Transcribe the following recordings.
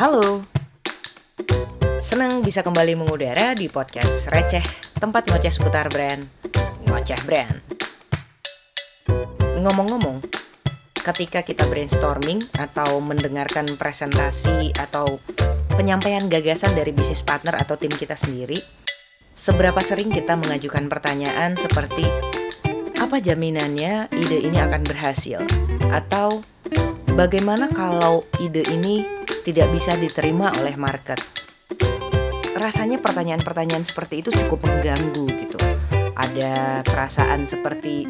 Halo. Senang bisa kembali mengudara di podcast Receh, tempat ngoceh seputar brand, ngoceh brand. Ngomong-ngomong, ketika kita brainstorming atau mendengarkan presentasi atau penyampaian gagasan dari bisnis partner atau tim kita sendiri, seberapa sering kita mengajukan pertanyaan seperti apa jaminannya ide ini akan berhasil? Atau bagaimana kalau ide ini tidak bisa diterima oleh market? rasanya pertanyaan-pertanyaan seperti itu cukup mengganggu gitu. Ada perasaan seperti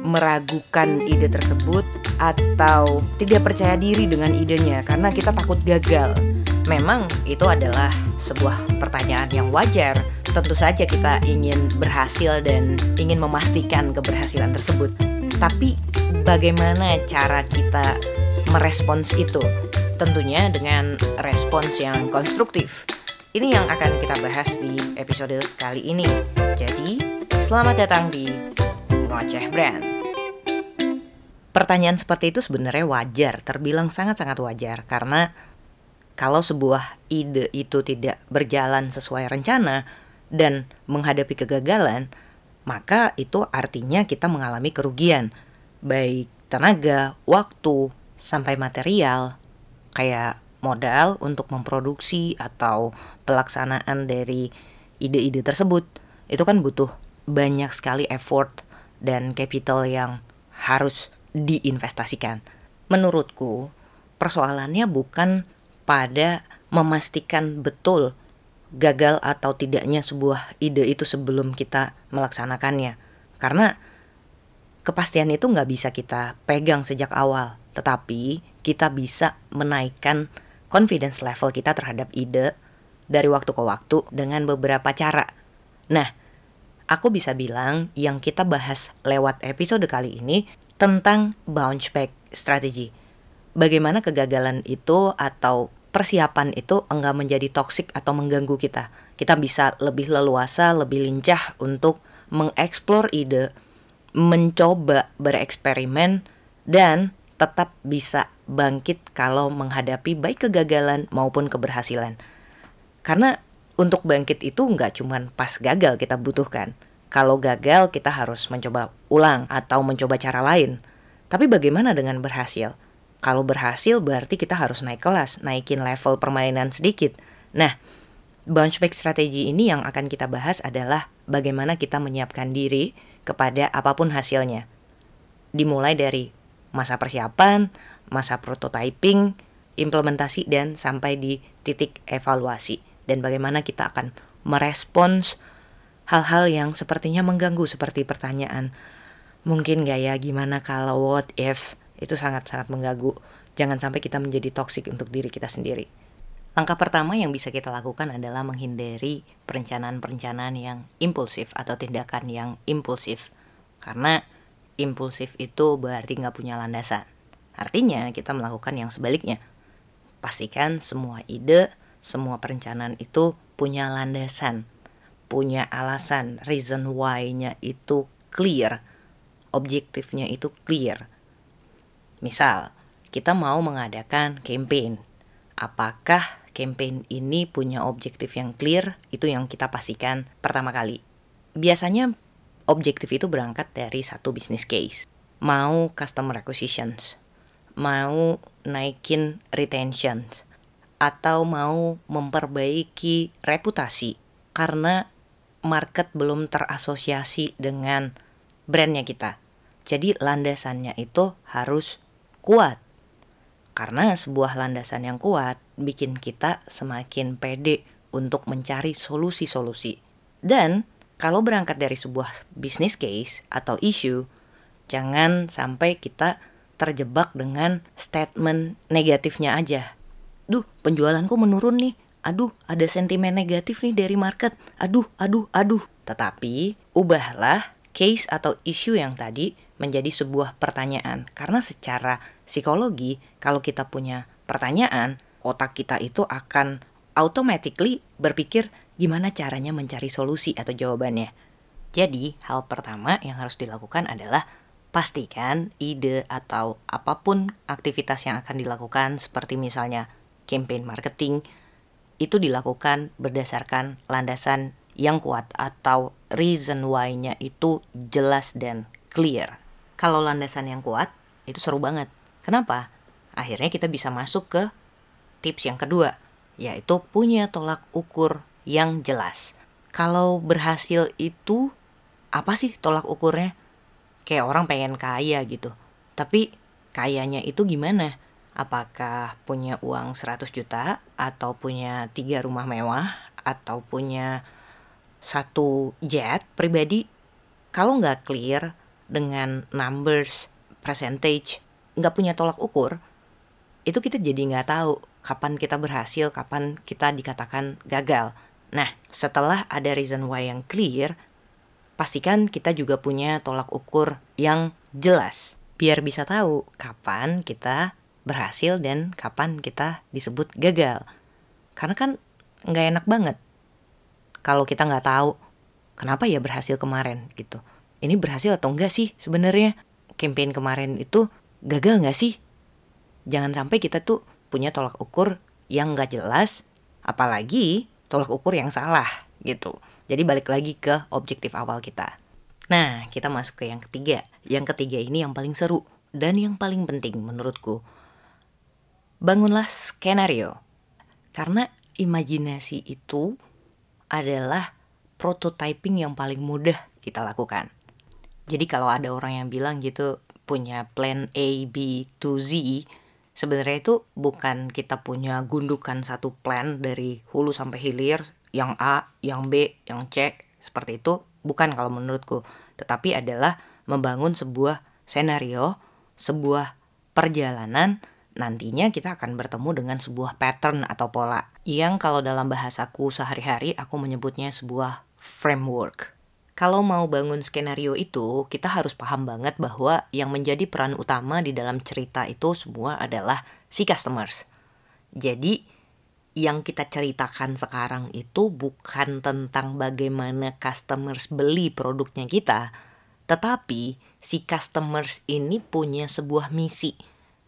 meragukan ide tersebut atau tidak percaya diri dengan idenya karena kita takut gagal. Memang itu adalah sebuah pertanyaan yang wajar. Tentu saja kita ingin berhasil dan ingin memastikan keberhasilan tersebut. Tapi bagaimana cara kita merespons itu? Tentunya dengan respons yang konstruktif ini yang akan kita bahas di episode kali ini. Jadi, selamat datang di Ngoceh Brand. Pertanyaan seperti itu sebenarnya wajar, terbilang sangat-sangat wajar karena kalau sebuah ide itu tidak berjalan sesuai rencana dan menghadapi kegagalan, maka itu artinya kita mengalami kerugian, baik tenaga, waktu, sampai material, kayak modal untuk memproduksi atau pelaksanaan dari ide-ide tersebut itu kan butuh banyak sekali effort dan capital yang harus diinvestasikan. Menurutku, persoalannya bukan pada memastikan betul gagal atau tidaknya sebuah ide itu sebelum kita melaksanakannya. Karena kepastian itu nggak bisa kita pegang sejak awal, tetapi kita bisa menaikkan confidence level kita terhadap ide dari waktu ke waktu dengan beberapa cara. Nah, aku bisa bilang yang kita bahas lewat episode kali ini tentang bounce back strategy. Bagaimana kegagalan itu atau persiapan itu enggak menjadi toksik atau mengganggu kita. Kita bisa lebih leluasa, lebih lincah untuk mengeksplor ide, mencoba bereksperimen, dan tetap bisa bangkit kalau menghadapi baik kegagalan maupun keberhasilan. Karena untuk bangkit itu nggak cuma pas gagal kita butuhkan. Kalau gagal kita harus mencoba ulang atau mencoba cara lain. Tapi bagaimana dengan berhasil? Kalau berhasil berarti kita harus naik kelas, naikin level permainan sedikit. Nah, bounce back strategi ini yang akan kita bahas adalah bagaimana kita menyiapkan diri kepada apa pun hasilnya. Dimulai dari masa persiapan, masa prototyping, implementasi dan sampai di titik evaluasi. Dan bagaimana kita akan merespons hal-hal yang sepertinya mengganggu seperti pertanyaan mungkin gak ya gimana kalau what if? Itu sangat-sangat mengganggu. Jangan sampai kita menjadi toksik untuk diri kita sendiri Langkah pertama yang bisa kita lakukan adalah menghindari perencanaan-perencanaan yang impulsif atau tindakan yang impulsif. Karena impulsif itu berarti nggak punya landasan. Artinya kita melakukan yang sebaliknya. Pastikan semua ide, semua perencanaan itu punya landasan, punya alasan, reason why-nya itu clear, objektifnya itu clear. Misal, kita mau mengadakan campaign. Apakah campaign ini punya objektif yang clear? Itu yang kita pastikan pertama kali. Biasanya objektif itu berangkat dari satu business case. Mau customer acquisitions, mau naikin retention atau mau memperbaiki reputasi karena market belum terasosiasi dengan brandnya kita. Jadi landasannya itu harus kuat. Karena sebuah landasan yang kuat bikin kita semakin pede untuk mencari solusi-solusi. Dan kalau berangkat dari sebuah business case atau issue, jangan sampai kita terjebak dengan statement negatifnya aja. Duh, penjualanku menurun nih. Aduh, ada sentimen negatif nih dari market. Aduh, aduh, aduh. Tetapi, ubahlah case atau isu yang tadi menjadi sebuah pertanyaan. Karena secara psikologi, kalau kita punya pertanyaan, otak kita itu akan automatically berpikir gimana caranya mencari solusi atau jawabannya. Jadi, hal pertama yang harus dilakukan adalah pastikan ide atau apa pun aktivitas yang akan dilakukan seperti misalnya campaign marketing itu dilakukan berdasarkan landasan yang kuat atau reason why-nya itu jelas dan clear. Kalau landasan yang kuat itu seru banget. Kenapa? Akhirnya kita bisa masuk ke tips yang kedua, yaitu punya tolak ukur yang jelas. Kalau berhasil itu apa sih tolak ukurnya? Kayak orang pengen kaya gitu. Tapi kayanya itu gimana? Apakah punya uang 100 juta atau punya tiga rumah mewah atau punya satu jet pribadi? Kalau nggak clear dengan numbers, percentage, nggak punya tolak ukur, itu kita jadi nggak tahu kapan kita berhasil, kapan kita dikatakan gagal. Nah, setelah ada reason why yang clear, pastikan kita juga punya tolak ukur yang jelas. Biar bisa tahu kapan kita berhasil dan kapan kita disebut gagal. Karena kan nggak enak banget kalau kita nggak tahu kenapa ya berhasil kemarin gitu. Ini berhasil atau enggak sih sebenarnya? Campaign kemarin itu gagal nggak sih? Jangan sampai kita tuh punya tolak ukur yang nggak jelas, apalagi tolak ukur yang salah gitu. Jadi balik lagi ke objektif awal kita. Nah, kita masuk ke yang ketiga. Yang ketiga ini yang paling seru dan yang paling penting menurutku. Bangunlah skenario. Karena imajinasi itu adalah prototyping yang paling mudah kita lakukan. Jadi kalau ada orang yang bilang gitu punya plan A, B, to Z, sebenarnya itu bukan kita punya gundukan satu plan dari hulu sampai hilir yang A, yang B, yang C seperti itu. Bukan kalau menurutku. Tetapi adalah membangun sebuah senario, sebuah perjalanan. Nantinya kita akan bertemu dengan sebuah pattern atau pola. Yang kalau dalam bahasaku sehari-hari aku menyebutnya sebuah framework. Kalau mau bangun skenario itu, kita harus paham banget bahwa yang menjadi peran utama di dalam cerita itu semua adalah si customers. Jadi, yang kita ceritakan sekarang itu bukan tentang bagaimana customers beli produknya kita, tetapi si customers ini punya sebuah misi.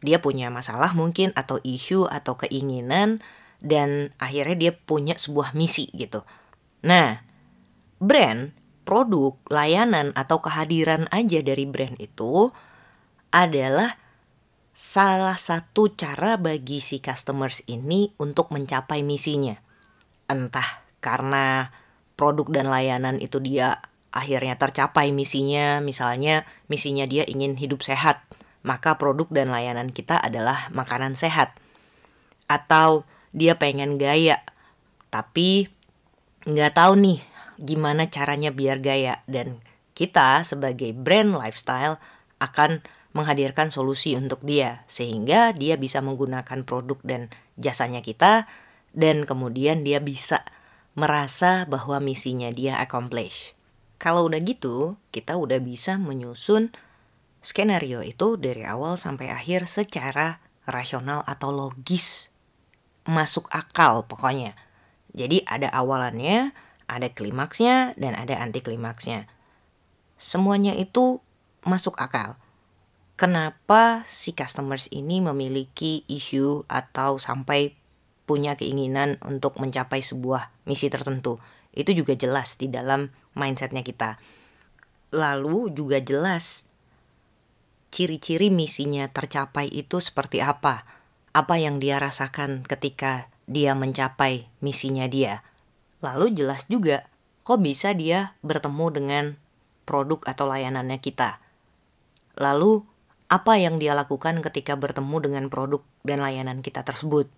Dia punya masalah mungkin atau isu atau keinginan dan akhirnya dia punya sebuah misi gitu. Nah, brand produk, layanan, atau kehadiran aja dari brand itu adalah salah satu cara bagi si customers ini untuk mencapai misinya. Entah karena produk dan layanan itu dia akhirnya tercapai misinya, misalnya misinya dia ingin hidup sehat, maka produk dan layanan kita adalah makanan sehat. Atau dia pengen gaya, tapi nggak tahu nih gimana caranya biar gaya dan kita sebagai brand lifestyle akan menghadirkan solusi untuk dia sehingga dia bisa menggunakan produk dan jasanya kita dan kemudian dia bisa merasa bahwa misinya dia accomplish. Kalau udah gitu, kita udah bisa menyusun skenario itu dari awal sampai akhir secara rasional atau logis. Masuk akal pokoknya. Jadi ada awalannya, ada klimaksnya dan ada anti klimaksnya. Semuanya itu masuk akal. Kenapa si customers ini memiliki isu atau sampai punya keinginan untuk mencapai sebuah misi tertentu? Itu juga jelas di dalam mindsetnya kita. Lalu juga jelas ciri-ciri misinya tercapai itu seperti apa? Apa yang dia rasakan ketika dia mencapai misinya dia? Lalu jelas juga kok bisa dia bertemu dengan produk atau layanannya kita. Lalu apa yang dia lakukan ketika bertemu dengan produk dan layanan kita tersebut?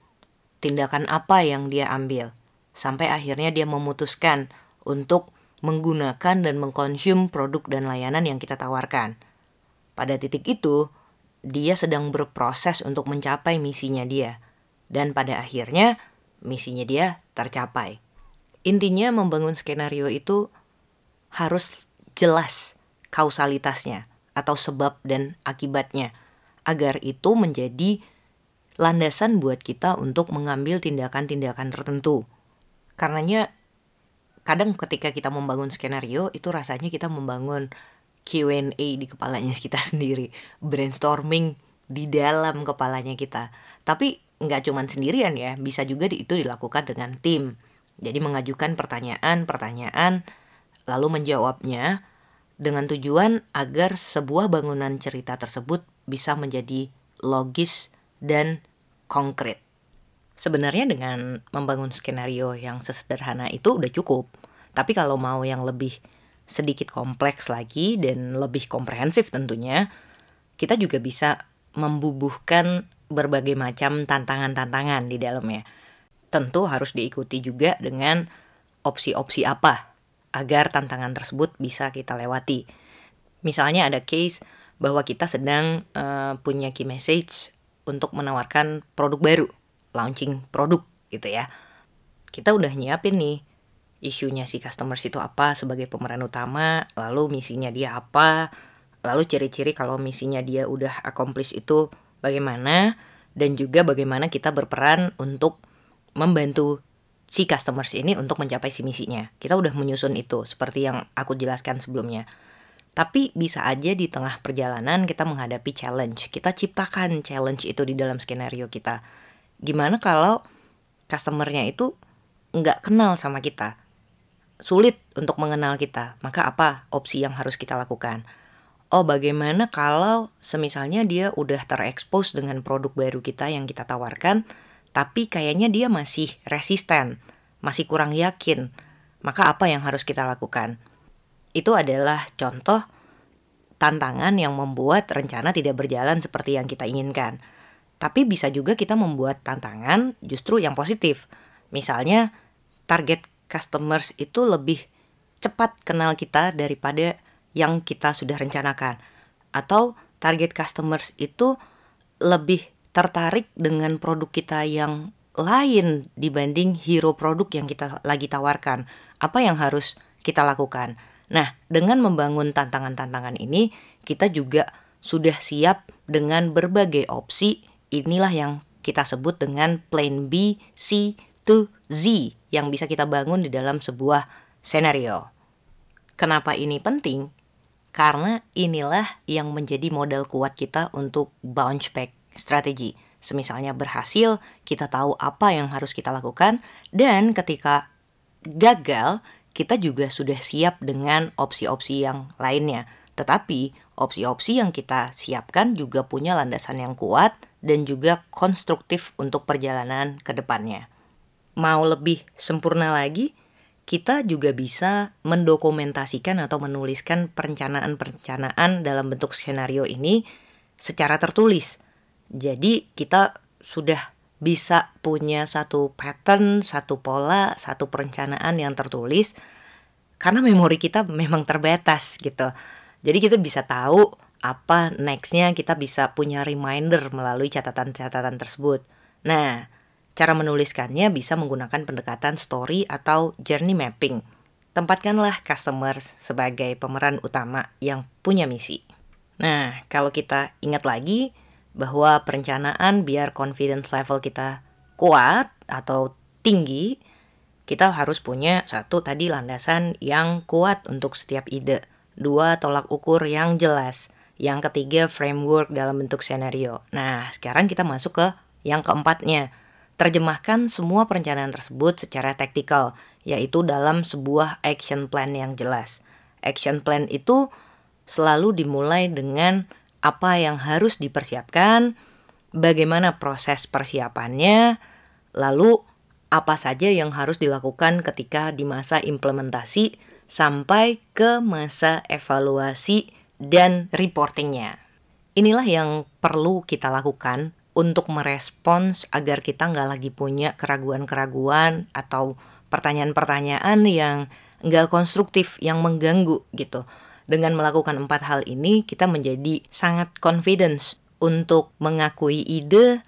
Tindakan apa yang dia ambil? Sampai akhirnya dia memutuskan untuk menggunakan dan mengkonsum produk dan layanan yang kita tawarkan. Pada titik itu, dia sedang berproses untuk mencapai misinya dia. Dan pada akhirnya, misinya dia tercapai. Intinya membangun skenario itu harus jelas kausalitasnya atau sebab dan akibatnya agar itu menjadi landasan buat kita untuk mengambil tindakan-tindakan tertentu. Karenanya kadang ketika kita membangun skenario itu rasanya kita membangun Q&A di kepalanya kita sendiri, brainstorming di dalam kepalanya kita. Tapi nggak cuman sendirian ya, bisa juga itu dilakukan dengan tim. Jadi mengajukan pertanyaan-pertanyaan lalu menjawabnya dengan tujuan agar sebuah bangunan cerita tersebut bisa menjadi logis dan konkret. Sebenarnya dengan membangun skenario yang sesederhana itu udah cukup. Tapi kalau mau yang lebih sedikit kompleks lagi dan lebih komprehensif tentunya, kita juga bisa membubuhkan berbagai macam tantangan-tantangan di dalamnya. Tentu harus diikuti juga dengan opsi-opsi apa agar tantangan tersebut bisa kita lewati. Misalnya ada case bahwa kita sedang uh, punya key message untuk menawarkan produk baru, launching produk gitu ya. Kita udah nyiapin nih isunya si customers itu apa sebagai pemeran utama, lalu misinya dia apa, lalu ciri-ciri kalau misinya dia udah accomplish itu bagaimana, dan juga bagaimana kita berperan untuk membantu si customers ini untuk mencapai si misinya. Kita udah menyusun itu seperti yang aku jelaskan sebelumnya. Tapi bisa aja di tengah perjalanan kita menghadapi challenge. Kita ciptakan challenge itu di dalam skenario kita. Gimana kalau customernya itu nggak kenal sama kita? sulit untuk mengenal kita, maka apa opsi yang harus kita lakukan? Oh, bagaimana kalau semisalnya dia udah terekspos dengan produk baru kita yang kita tawarkan, tapi kayaknya dia masih resisten, masih kurang yakin, maka apa yang harus kita lakukan? Itu adalah contoh tantangan yang membuat rencana tidak berjalan seperti yang kita inginkan. Tapi bisa juga kita membuat tantangan justru yang positif. Misalnya, target customers itu lebih cepat kenal kita daripada yang kita sudah rencanakan. Atau target customers itu lebih tertarik dengan produk kita yang lain dibanding hero produk yang kita lagi tawarkan. Apa yang harus kita lakukan? Nah, dengan membangun tantangan-tantangan ini, kita juga sudah siap dengan berbagai opsi. Inilah yang kita sebut dengan plan B, C, to Z yang bisa kita bangun di dalam sebuah senario. Kenapa ini penting? Karena inilah yang menjadi modal kuat kita untuk bounce back strategi. Semisalnya berhasil, kita tahu apa yang harus kita lakukan, dan ketika gagal, kita juga sudah siap dengan opsi-opsi yang lainnya. Tetapi opsi-opsi yang kita siapkan juga punya landasan yang kuat dan juga konstruktif untuk perjalanan ke depannya mau lebih sempurna lagi, kita juga bisa mendokumentasikan atau menuliskan perencanaan-perencanaan dalam bentuk skenario ini secara tertulis. Jadi kita sudah bisa punya satu pattern, satu pola, satu perencanaan yang tertulis karena memori kita memang terbatas gitu. Jadi kita bisa tahu apa nextnya kita bisa punya reminder melalui catatan-catatan tersebut. Nah, Cara menuliskannya bisa menggunakan pendekatan story atau journey mapping. Tempatkanlah customer sebagai pemeran utama yang punya misi. Nah, kalau kita ingat lagi bahwa perencanaan biar confidence level kita kuat atau tinggi, kita harus punya satu tadi landasan yang kuat untuk setiap ide, dua tolak ukur yang jelas, yang ketiga framework dalam bentuk skenario. Nah, sekarang kita masuk ke yang keempatnya, Terjemahkan semua perencanaan tersebut secara taktikal, yaitu dalam sebuah action plan yang jelas. Action plan itu selalu dimulai dengan apa yang harus dipersiapkan, bagaimana proses persiapannya, lalu apa saja yang harus dilakukan ketika di masa implementasi sampai ke masa evaluasi dan reportingnya. Inilah yang perlu kita lakukan untuk merespons agar kita nggak lagi punya keraguan-keraguan atau pertanyaan-pertanyaan yang nggak konstruktif yang mengganggu gitu. Dengan melakukan empat hal ini kita menjadi sangat confidence untuk mengakui ide,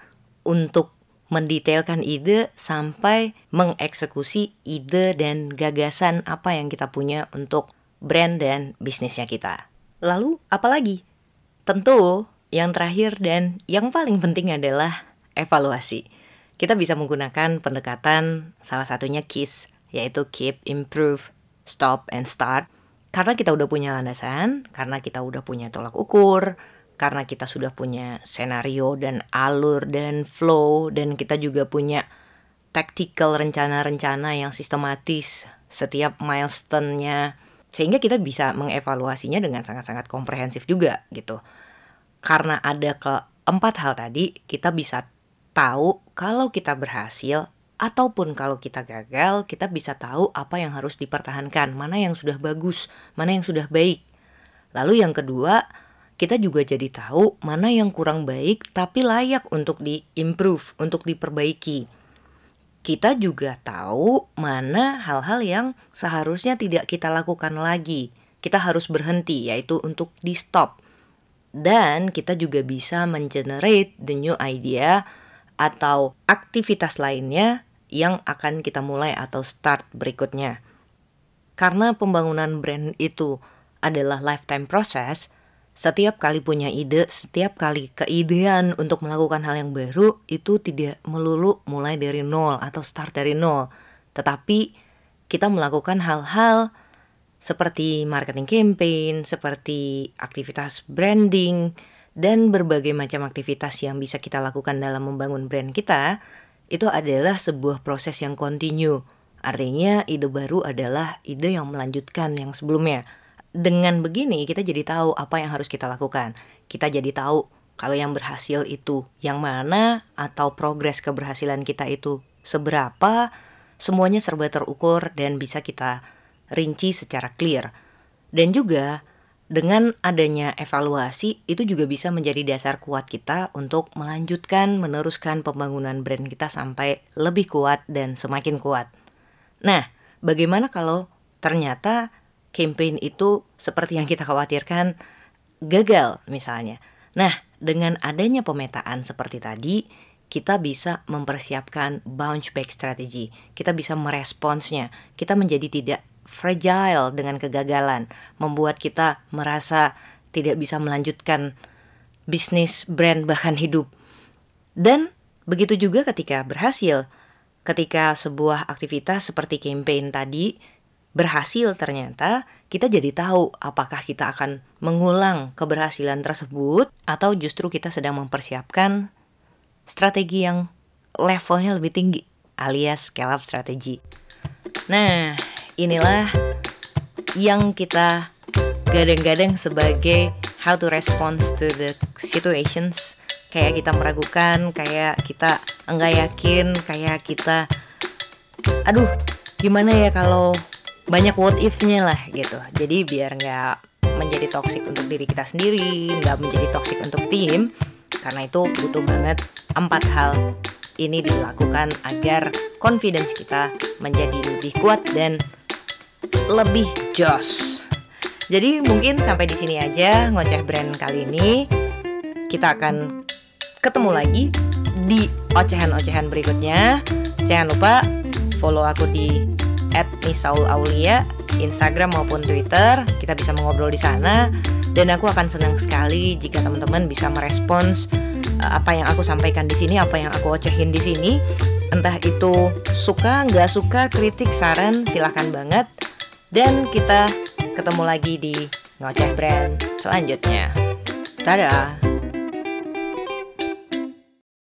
untuk mendetailkan ide sampai mengeksekusi ide dan gagasan apa yang kita punya untuk brand dan bisnisnya kita. Lalu apalagi? Tentu yang terakhir dan yang paling penting adalah evaluasi. Kita bisa menggunakan pendekatan salah satunya KISS, yaitu Keep, Improve, Stop, and Start. Karena kita udah punya landasan, karena kita udah punya tolak ukur, karena kita sudah punya senario dan alur dan flow dan kita juga punya tactical rencana-rencana yang sistematis setiap milestone-nya sehingga kita bisa mengevaluasinya dengan sangat-sangat komprehensif juga gitu. Karena ada keempat hal tadi, kita bisa tahu kalau kita berhasil ataupun kalau kita gagal, kita bisa tahu apa yang harus dipertahankan, mana yang sudah bagus, mana yang sudah baik. Lalu yang kedua, kita juga jadi tahu mana yang kurang baik tapi layak untuk diimprove, untuk diperbaiki. Kita juga tahu mana hal-hal yang seharusnya tidak kita lakukan lagi. Kita harus berhenti, yaitu untuk di stop. Dan kita juga bisa mengenerate the new idea atau aktivitas lainnya yang akan kita mulai atau start berikutnya. Karena pembangunan brand itu adalah lifetime process, setiap kali punya ide, setiap kali keidean untuk melakukan hal yang baru itu tidak melulu mulai dari nol atau start dari nol, tetapi kita melakukan hal-hal seperti marketing campaign, seperti aktivitas branding, dan berbagai macam aktivitas yang bisa kita lakukan dalam membangun brand kita itu adalah sebuah proses yang kontinu. Artinya ide baru adalah ide yang melanjutkan yang sebelumnya. Dengan begini kita jadi tahu apa yang harus kita lakukan. Kita jadi tahu kalau yang berhasil itu yang mana atau progres keberhasilan kita itu seberapa. Semuanya serba terukur dan bisa kita rinci secara clear. Dan juga dengan adanya evaluasi itu juga bisa menjadi dasar kuat kita untuk melanjutkan meneruskan pembangunan brand kita sampai lebih kuat dan semakin kuat. Nah, bagaimana kalau ternyata campaign itu seperti yang kita khawatirkan gagal misalnya. Nah, dengan adanya pemetaan seperti tadi, kita bisa mempersiapkan bounce back strategy. Kita bisa meresponsnya. Kita menjadi tidak fragile dengan kegagalan, membuat kita merasa tidak bisa melanjutkan bisnis, brand, bahkan hidup. Dan begitu juga ketika berhasil, ketika sebuah aktivitas seperti campaign tadi berhasil ternyata, kita jadi tahu apakah kita akan mengulang keberhasilan tersebut atau justru kita sedang mempersiapkan strategi yang levelnya lebih tinggi alias scale up strategi. Nah, inilah yang kita gadang-gadang sebagai how to respond to the situations. Kayak kita meragukan kayak kita enggak yakin kayak kita aduh gimana ya kalau banyak what if-nya lah gitu. Jadi biar nggak menjadi toxic untuk diri kita sendiri nggak menjadi toxic untuk tim karena itu butuh banget empat hal ini dilakukan agar confidence kita menjadi lebih kuat dan lebih jos. Jadi mungkin sampai di sini aja ngoceh brand kali ini. Kita akan ketemu lagi di ocehan-ocehan berikutnya. Jangan lupa follow aku di @misaulaulia Instagram maupun Twitter. Kita bisa mengobrol di sana dan aku akan senang sekali jika teman-teman bisa merespons uh, apa yang aku sampaikan di sini, apa yang aku ocehin di sini. Entah itu suka, nggak suka, kritik, saran, silahkan banget. Dan kita ketemu lagi di Ngoceh Brand selanjutnya. Dadah!